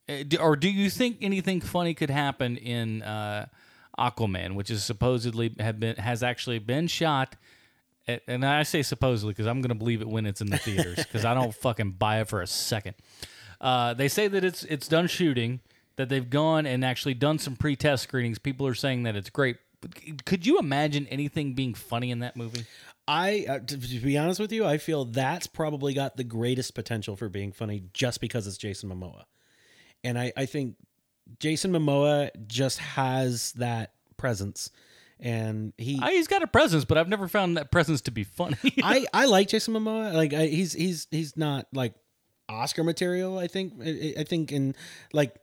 uh, or do you think anything funny could happen in uh, Aquaman, which is supposedly have been has actually been shot? And I say supposedly because I'm going to believe it when it's in the theaters because I don't fucking buy it for a second. Uh, they say that it's it's done shooting, that they've gone and actually done some pre-test screenings. People are saying that it's great. Could you imagine anything being funny in that movie? I, uh, to, to be honest with you, I feel that's probably got the greatest potential for being funny just because it's Jason Momoa. And I, I think Jason Momoa just has that presence. And he, I, he's got a presence, but I've never found that presence to be funny. I, I like Jason Momoa. Like I, he's he's he's not like Oscar material. I think I, I think in like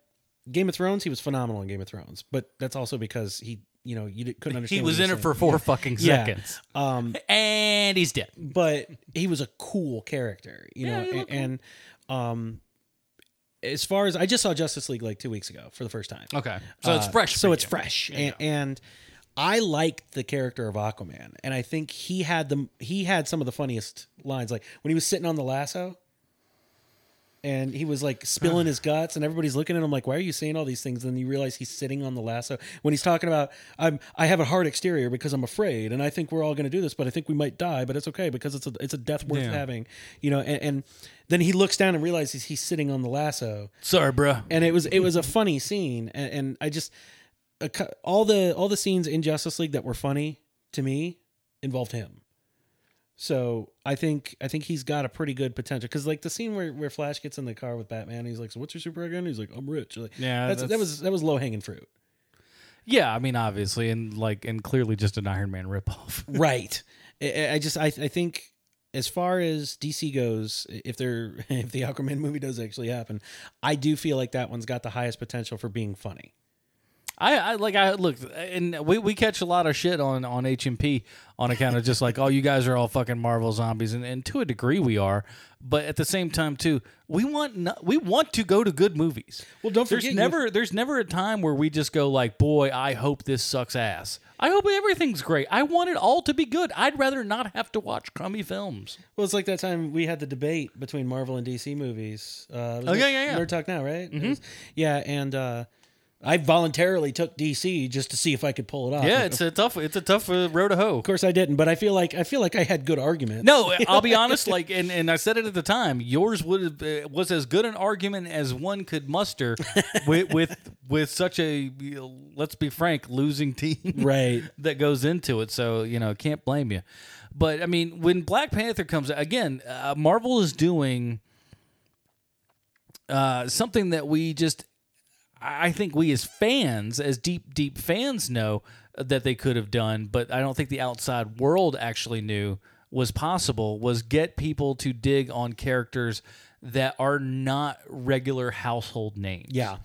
Game of Thrones, he was phenomenal in Game of Thrones, but that's also because he, you know, you couldn't understand. He was in it for four fucking Yeah. seconds. Um, and he's dead. but he was a cool character, you Yeah, know, and, cool. and um, as far as I just saw Justice League like two weeks ago for the first time. Okay. So it's fresh So it's fresh, and, and I liked the character of Aquaman, and I think he had the he had some of the funniest lines, like when he was sitting on the lasso. And he was like spilling his guts, and everybody's looking at him like, "Why are you saying all these things?" And then you realize he's sitting on the lasso when he's talking about, "I'm I have a hard exterior because I'm afraid, and I think we're all going to do this, but I think we might die, but it's okay because it's a it's a death worth Yeah. having," you know. And, and then he looks down and realizes he's sitting on the lasso, Sorry, bro. and it was it was a funny scene, and, and I just a all the all the scenes in Justice League that were funny to me involved him. So I think I think he's got a pretty good potential because like the scene where, where Flash gets in the car with Batman, he's like, "So what's your super again?" He's like, "I'm rich." Like, Yeah, that's, that was that was low hanging fruit. Yeah, I mean, obviously, and like, and clearly just an Iron Man ripoff. right. I, I just I, I think as far as DC goes, if they're if the Aquaman movie does actually happen, I do feel like that one's got the highest potential for being funny. I, I like I look and we, we catch a lot of shit on on HMP on account of just like oh you guys are all fucking Marvel zombies and, and to a degree we are but at the same time too we want no, we want to go to good movies. Well, don't there's forget you- never there's never a time where we just go like boy I hope this sucks ass. I hope everything's great. I want it all to be good. I'd rather not have to watch crummy films. Well, it's like that time we had the debate between Marvel and DC movies. Uh, Oh, yeah, yeah, yeah. Nerd Talk Now, right? Mhm. Was- yeah, and uh, I voluntarily took DC just to see if I could pull it off. Yeah, it's a tough it's a tough uh, road to hoe. Of course, I didn't, but I feel like I feel like I had good arguments. No, I'll be honest. Like, and, and I said it at the time. Yours would have uh, was as good an argument as one could muster with with with such a let's be frank losing team, Right. That goes into it. So you know, can't blame you. But I mean, when Black Panther comes again, uh, Marvel is doing uh, something that we just I think we as fans, as deep, deep fans, know that they could have done, but I don't think the outside world actually knew was possible. Was get people to dig on characters that are not regular household names. Yeah.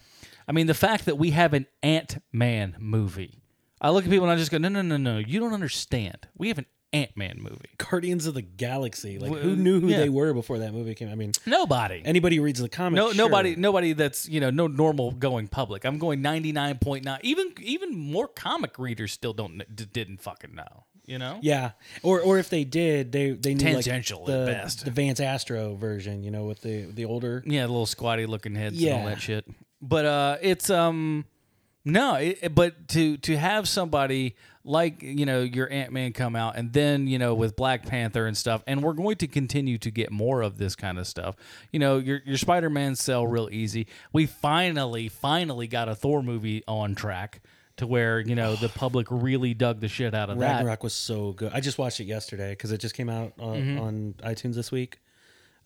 I mean, the fact that we have an Ant Man movie. I look at people and I just go, no, no, no, no. You don't understand. We have an Ant Man movie. Guardians of the Galaxy. Like, who knew who yeah. they were before that movie came? I mean, Nobody. anybody reads the comics. No, sure. nobody, nobody that's you know no normal going public. I'm going 99 point nine. Even even more comic readers still don't didn't fucking know. You know. Yeah, or or if they did, they they knew Tangential like at the, best. the Vance Astro version, you know, with the the older. Yeah, the little squatty looking heads and all that shit. But uh, it's um, no, it- but to to have somebody like you know your Ant Man come out, and then you know with Black Panther and stuff, and we're going to continue to get more of this kind of stuff. You know, your your Spider Man sell real easy. We finally finally got a Thor movie on track. To where you know the public really dug the shit out of that. Ragnarok was so good. I just watched it yesterday because it just came out on, Mhm. on iTunes this week.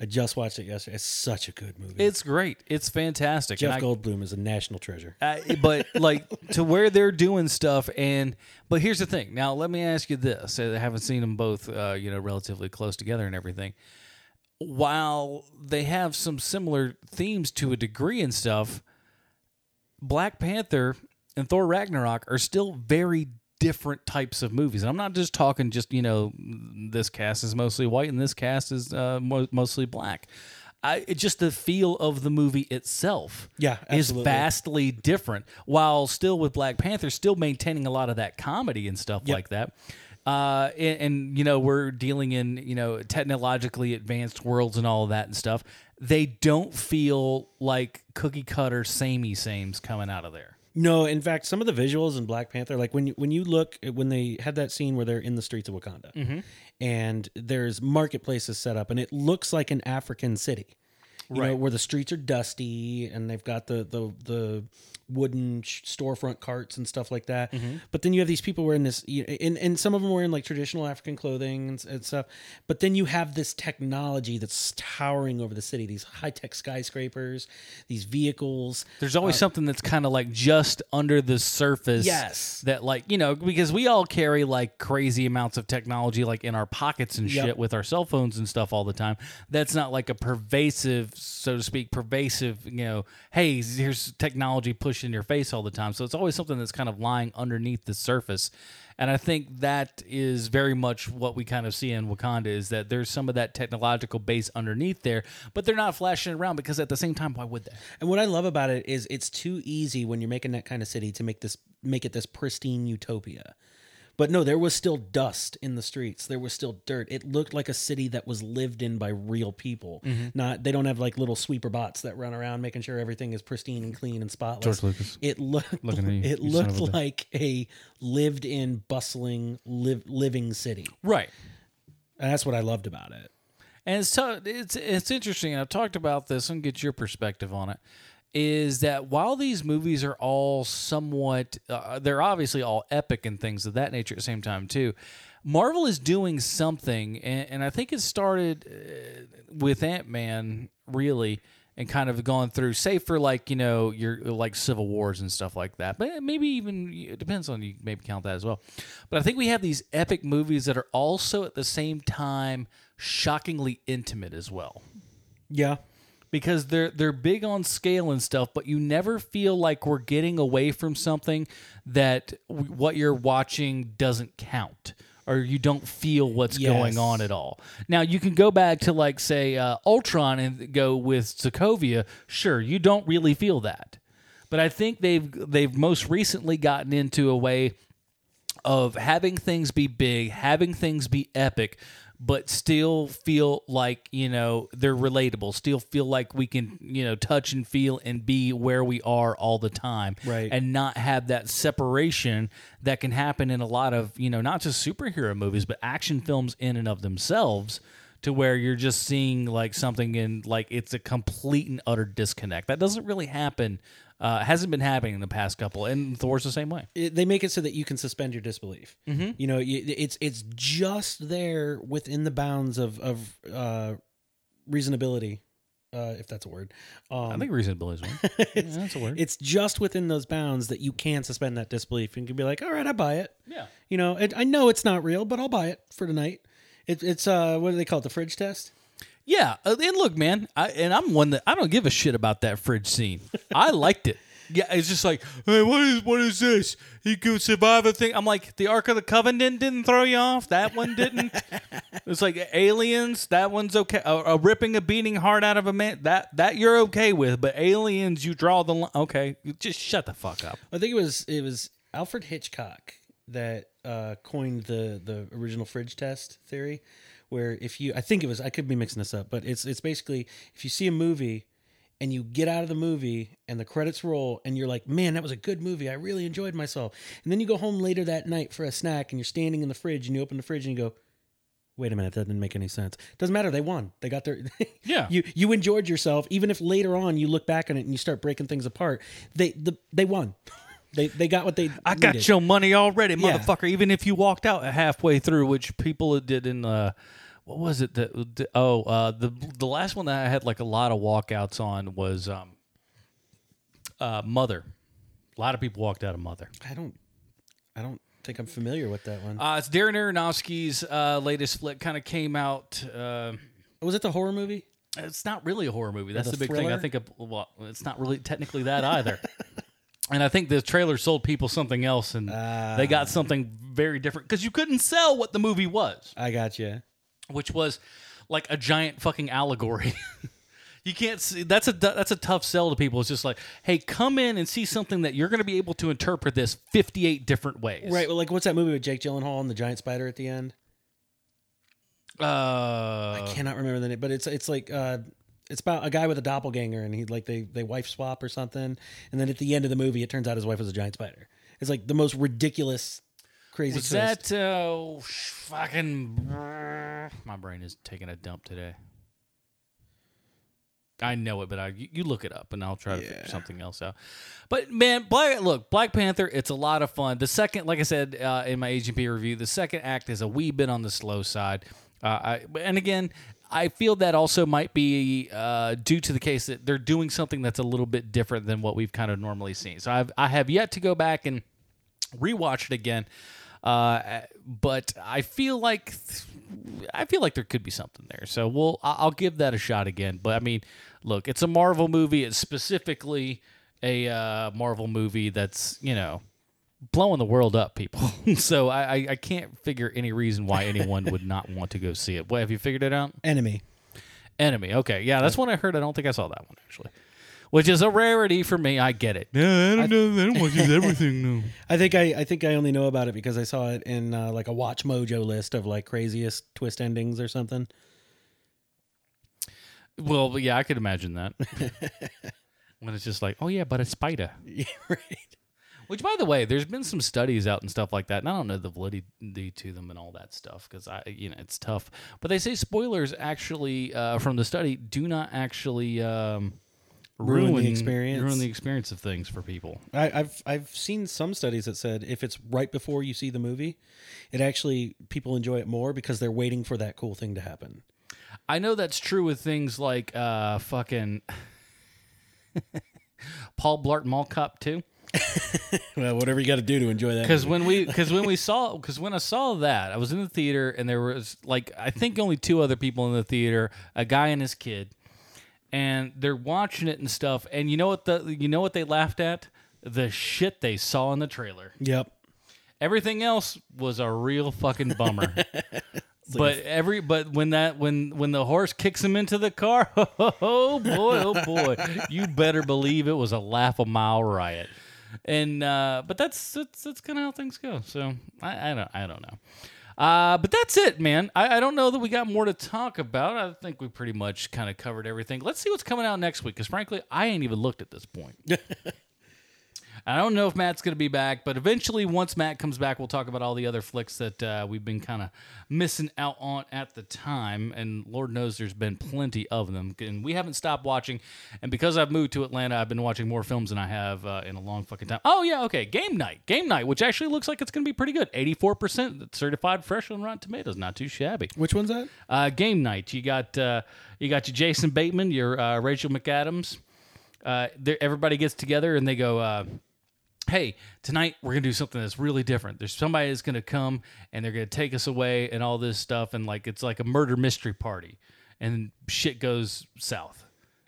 I just watched it yesterday. It's such a good movie. It's great. It's fantastic. Jeff And I- Goldblum is a national treasure. Uh, but like to where they're doing stuff and but here's the thing now let me ask you this i haven't seen them both uh, you know relatively close together and everything while they have some similar themes to a degree and stuff black panther and thor ragnarok are still very different types of movies. And i'm not just talking just you know this cast is mostly white and this cast is uh, mo- mostly black. I, it just the feel of the movie itself Yeah, is vastly different while still with black panther still maintaining a lot of that comedy and stuff Yep. like that. Uh, and, and you know we're dealing in you know technologically advanced worlds and all of that and stuff. They don't feel like cookie cutter samey sames coming out of there No, in fact, some of the visuals in Black Panther, like when you, when you look when they had that scene where they're in the streets of Wakanda, Mhm. and there's marketplaces set up, and it looks like an African city, you know, Right. where the streets are dusty and they've got the the the wooden storefront carts and stuff like that. Mm-hmm. But then you have these people wearing this, and and some of them wearing like traditional African clothing and, and stuff. But then you have this technology that's towering over the city. These high tech skyscrapers, these vehicles. There's always Uh, something that's kind of like just under the surface. Yes. That like you know because we all carry like crazy amounts of technology like in our pockets and Yep. shit with our cell phones and stuff all the time. That's not like a pervasive, so to speak, pervasive. You know, hey, here's technology pushed in your face all the time. So it's always something that's kind of lying underneath the surface. And I think that is very much what we kind of see in Wakanda is that there's some of that technological base underneath there, but they're not flashing around because at the same time, why would they? And what I love about it is it's too easy when you're making that kind of city to make this make it this pristine utopia. But no, there was still dust in the streets. There was still dirt. It looked like a city that was lived in by real people. Mhm. Not they don't have like little sweeper bots that run around making sure everything is pristine and clean and spotless. George Lucas. It looked Looking at you, it looked like a lived in bustling live, living city. Right. And that's what I loved about it. And it's t- it's it's interesting. I've talked about this and get your perspective on it. Is that while these movies are all somewhat, uh, they're obviously all epic and things of that nature at the same time too. Marvel is doing something, and, and I think it started uh, with Ant Man really, and kind of gone through, say for like you know your like Civil Wars and stuff like that. But maybe even it depends on you maybe count that as well. But I think we have these epic movies that are also at the same time shockingly intimate as well Yeah. Because they're they're big on scale and stuff, but you never feel like we're getting away from something that w- what you're watching doesn't count or you don't feel what's Yes. going on at all. Now you can go back to like say uh, Ultron and go with Sokovia. Sure, you don't really feel that, but I think they've they've most recently gotten into a way of having things be big, having things be epic, but still feel like, you know, they're relatable, still feel like we can, you know, touch and feel and be where we are all the time. Right. And not have that separation that can happen in a lot of, you know, not just superhero movies, but action films in and of themselves. To where you're just seeing like something in like it's a complete and utter disconnect. That doesn't really happen. Uh, hasn't been happening in the past couple, and Thor's the same way. it, they make it so that you can suspend your disbelief. Mhm. You know, you, it's it's just there within the bounds of of uh, reasonability, uh, if that's a word. Um, I think reasonable is one. Yeah, that's a word. It's just within those bounds that you can suspend that disbelief and can be like, all right, I buy it. Yeah. You know, it, I know it's not real, but I'll buy it for tonight. It, it's uh, what do they call it? The fridge test. Yeah, uh, and look, man, I, and I'm one that I don't give a shit about that fridge scene. I liked it. Yeah, it's just like, hey, what is what is this? He could survive a thing. I'm like, the Ark of the Covenant didn't throw you off. That one didn't. it's like aliens. That one's okay. A, a ripping a beating heart out of a man. That that you're okay with. But aliens, you draw the line. Okay, just shut the fuck up. I think it was it was Alfred Hitchcock that uh, coined the the original fridge test theory, where if you I think it was I could be mixing this up, but it's it's basically if you see a movie and you get out of the movie and the credits roll and you're like, man, that was a good movie. I really enjoyed myself. And then you go home later that night for a snack and you're standing in the fridge and you open the fridge and you go, wait a minute, that didn't make any sense. Doesn't matter. They won. They got their. Yeah. You you enjoyed yourself, even if later on you look back on it and you start breaking things apart. They the they won. They they got what they. I got needed. your money already, Yeah. motherfucker. Even if you walked out halfway through, which people did in uh, what was it that? Oh, uh, the the last one that I had like a lot of walkouts on was um, uh, Mother. A lot of people walked out of Mother. I don't. I don't think I'm familiar with that one. Uh, it's Darren Aronofsky's uh, latest flick. Kind of came out. Uh, was it the horror movie? It's not really a horror movie. That's the the, big thing. I think. Of, well, it's not really technically that either. and I think the trailer sold people something else, and they got something very different because you couldn't sell what the movie was, I got you. which was like a giant fucking allegory. you can't see. That's a that's a tough sell to people. It's just like, hey, come in and see something that you're going to be able to interpret this 58 different ways. Right. Well, like what's that movie with Jake Gyllenhaal and the giant spider at the end? Uh, I cannot remember the name, but it's it's like uh, it's about a guy with a doppelganger, and he like they they wife swap or something, and then at the end of the movie, it turns out his wife was a giant spider. It's like the most ridiculous, crazy. Was twist. that uh, fucking? My brain is taking a dump today. I know it, but I you look it up and I'll try to figure something else out. But man, Black look Black Panther. It's a lot of fun. The second, like I said uh, in my HMP review, the second act is a wee bit on the slow side. Uh, I, and again, I feel that also might be uh, due to the case that they're doing something that's a little bit different than what we've kind of normally seen. So I've I have yet to go back and rewatch it again. Uh, but I feel like I feel like there could be something there. So we'll I'll give that a shot again. But I mean, look, it's a Marvel movie. It's specifically a uh, Marvel movie that's you know blowing the world up, people. so I, I I can't figure any reason why anyone would not want to go see it. What have you figured it out? Enemy. Enemy. Okay, yeah, that's one I heard. I don't think I saw that one actually. Which is a rarity for me. I get it. Yeah, I don't know. I don't watch everything. No. I think I, I think I only know about it because I saw it in uh, like a Watch Mojo list of like craziest twist endings or something. Well, yeah, I could imagine that. when it's just like, oh yeah, but a spider. Yeah, right. Which, by the way, there's been some studies out and stuff like that, and I don't know the validity to them and all that stuff because I, you know, it's tough. But they say spoilers actually uh, from the study do not actually um, Ruin the experience. ruin the experience of things for people. I, I've I've seen some studies that said if it's right before you see the movie, it actually people enjoy it more because they're waiting for that cool thing to happen. I know that's true with things like uh, fucking Paul Blart Mall Cop 2. well, whatever you got to do to enjoy that. Because when we, because when we saw, because when I saw that, I was in the theater and there was like I think only two other people in the theater, a guy and his kid, and they're watching it and stuff. And you know what the, you know what they laughed at? The shit they saw in the trailer. Yep. Everything else was a real fucking bummer. but every but when that when when the horse kicks him into the car, oh boy, oh boy, you better believe it was a laugh a mile riot. And uh, but that's that's that's kind of how things go. So I, I don't I don't know. Uh, but that's it, man. I, I don't know that we got more to talk about. I think we pretty much kind of covered everything. Let's see what's coming out next week, because frankly, I ain't even looked at this point. I don't know if Matt's going to be back, but eventually, once Matt comes back, we'll talk about all the other flicks that uh, we've been kind of missing out on at the time. And Lord knows there's been plenty of them. And we haven't stopped watching. And because I've moved to Atlanta, I've been watching more films than I have uh, in a long fucking time. Oh, yeah, okay. Game Night. Game Night, which actually looks like it's going to be pretty good. 84% certified fresh on Rotten Tomatoes. Not too shabby. Which one's that? Uh, game Night. You got, uh, you got your Jason Bateman, your uh, Rachel McAdams. Uh, everybody gets together and they go, uh, hey, tonight we're gonna do something that's really different. There's somebody that's gonna come and they're gonna take us away and all this stuff, and like it's like a murder mystery party, and shit goes south,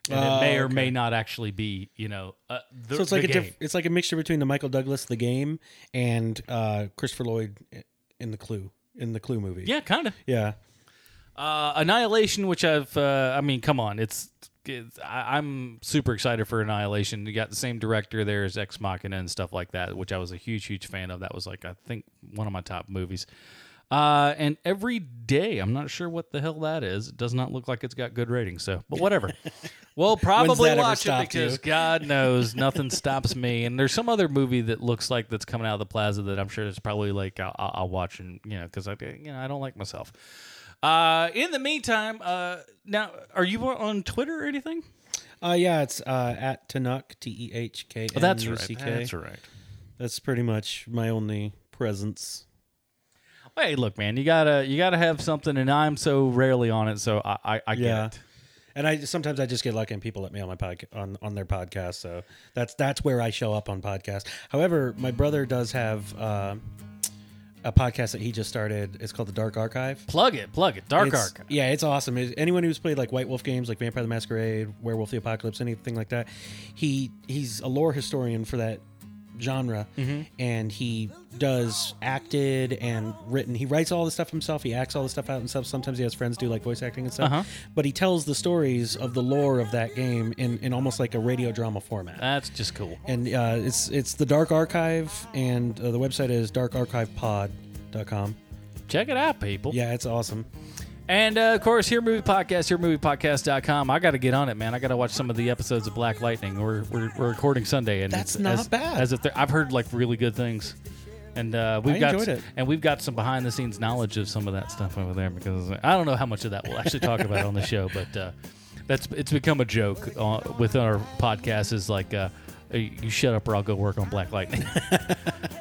and Oh, it may or okay. may not actually be, you know, uh, the, so it's like a diff- it's like a mixture between the Michael Douglas The Game and uh, Christopher Lloyd in the Clue in the Clue movie. yeah, kind of. Yeah. Uh, Annihilation, which I've, uh, I mean, come on, it's. I, I'm super excited for Annihilation. You got the same director there as Ex Machina and stuff like that, which I was a huge, huge fan of. That was like I think one of my top movies. Uh, and every day, I'm not sure what the hell that is. It does not look like it's got good ratings. So, but whatever. we'll probably watch it stopped you? because God knows nothing stops me. And there's some other movie that looks like that's coming out of the plaza that I'm sure is probably like I'll, I'll watch and you know because I you know I don't like myself. Uh, in the meantime, uh, now are you on Twitter or anything? Uh, yeah, it's uh, at Tanuk T E H K Oh, that's right. That's right. That's pretty much my only presence. Hey, look, man, you gotta you gotta have something, and I'm so rarely on it, so I I, I get Yeah. it. And I sometimes I just get lucky and people let me on my podcast on, on their podcast. So that's that's where I show up on podcast. However, my brother does have uh, a podcast that he just started. It's called the Dark Archive. Plug it, plug it. Dark It's- Archive. Yeah, it's awesome. It- anyone who's played like White Wolf games, like Vampire the Masquerade, Werewolf the Apocalypse, anything like that, he he's a lore historian for that genre, Mm-hmm. and he does acted and written. He writes all the stuff himself. He acts all the stuff out himself. Sometimes he has friends do like voice acting and stuff. Uh-huh. But he tells the stories of the lore of that game in, in almost like a radio drama format. That's just cool. and uh, it's it's the Dark Archive, and uh, the website is darkarchivepod.com. Check it out, people. Yeah, it's awesome. And uh, of course, here movie podcast, here moviepodcast.com. I got to get on it, man. I got to watch some of the episodes of Black Lightning. We're we're, we're recording Sunday, and That's not as, bad. As if I've heard like really good things, and uh, we've I got enjoyed it. and we've got some behind the scenes knowledge of some of that stuff over there because I don't know how much of that we'll actually talk about on the show, but. Uh, That's it's become a joke uh, with our podcast. Is like, uh, "Hey, you shut up or I'll go work on Black Lightning.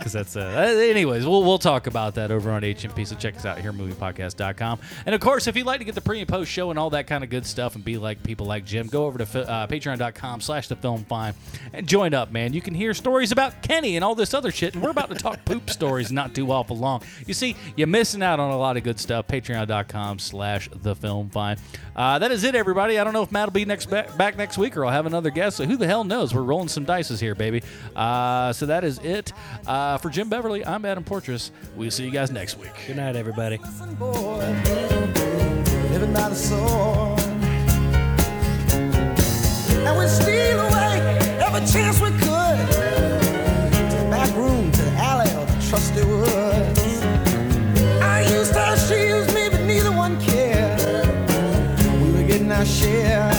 Because that's uh, uh, anyways. We'll we'll talk about that over on HMP. So check us out here, moviepodcast.com. And of course, if you'd like to get the pre and post show and all that kind of good stuff and be like people like Jim, go over to uh, Patreon.com/slash The Film Find and join up, man. You can hear stories about Kenny and all this other shit. And we're about to talk poop stories not too awful long. You see, you're missing out on a lot of good stuff. Patreon.com/slash The Film Find. Uh, that is it, everybody. I don't know if Matt will be next back, back next week or I'll have another guest. So who the hell knows? We're rolling some dices here, baby. Uh, so that is it. Uh, for Jim Beverly, I'm Adam Portress. We'll see you guys next week. Good night, everybody. living by the sword. And we steal away every chance we could. To the back room, to the alley, or the trusty woods. I used her, she used me, but neither one cared. We were getting our share,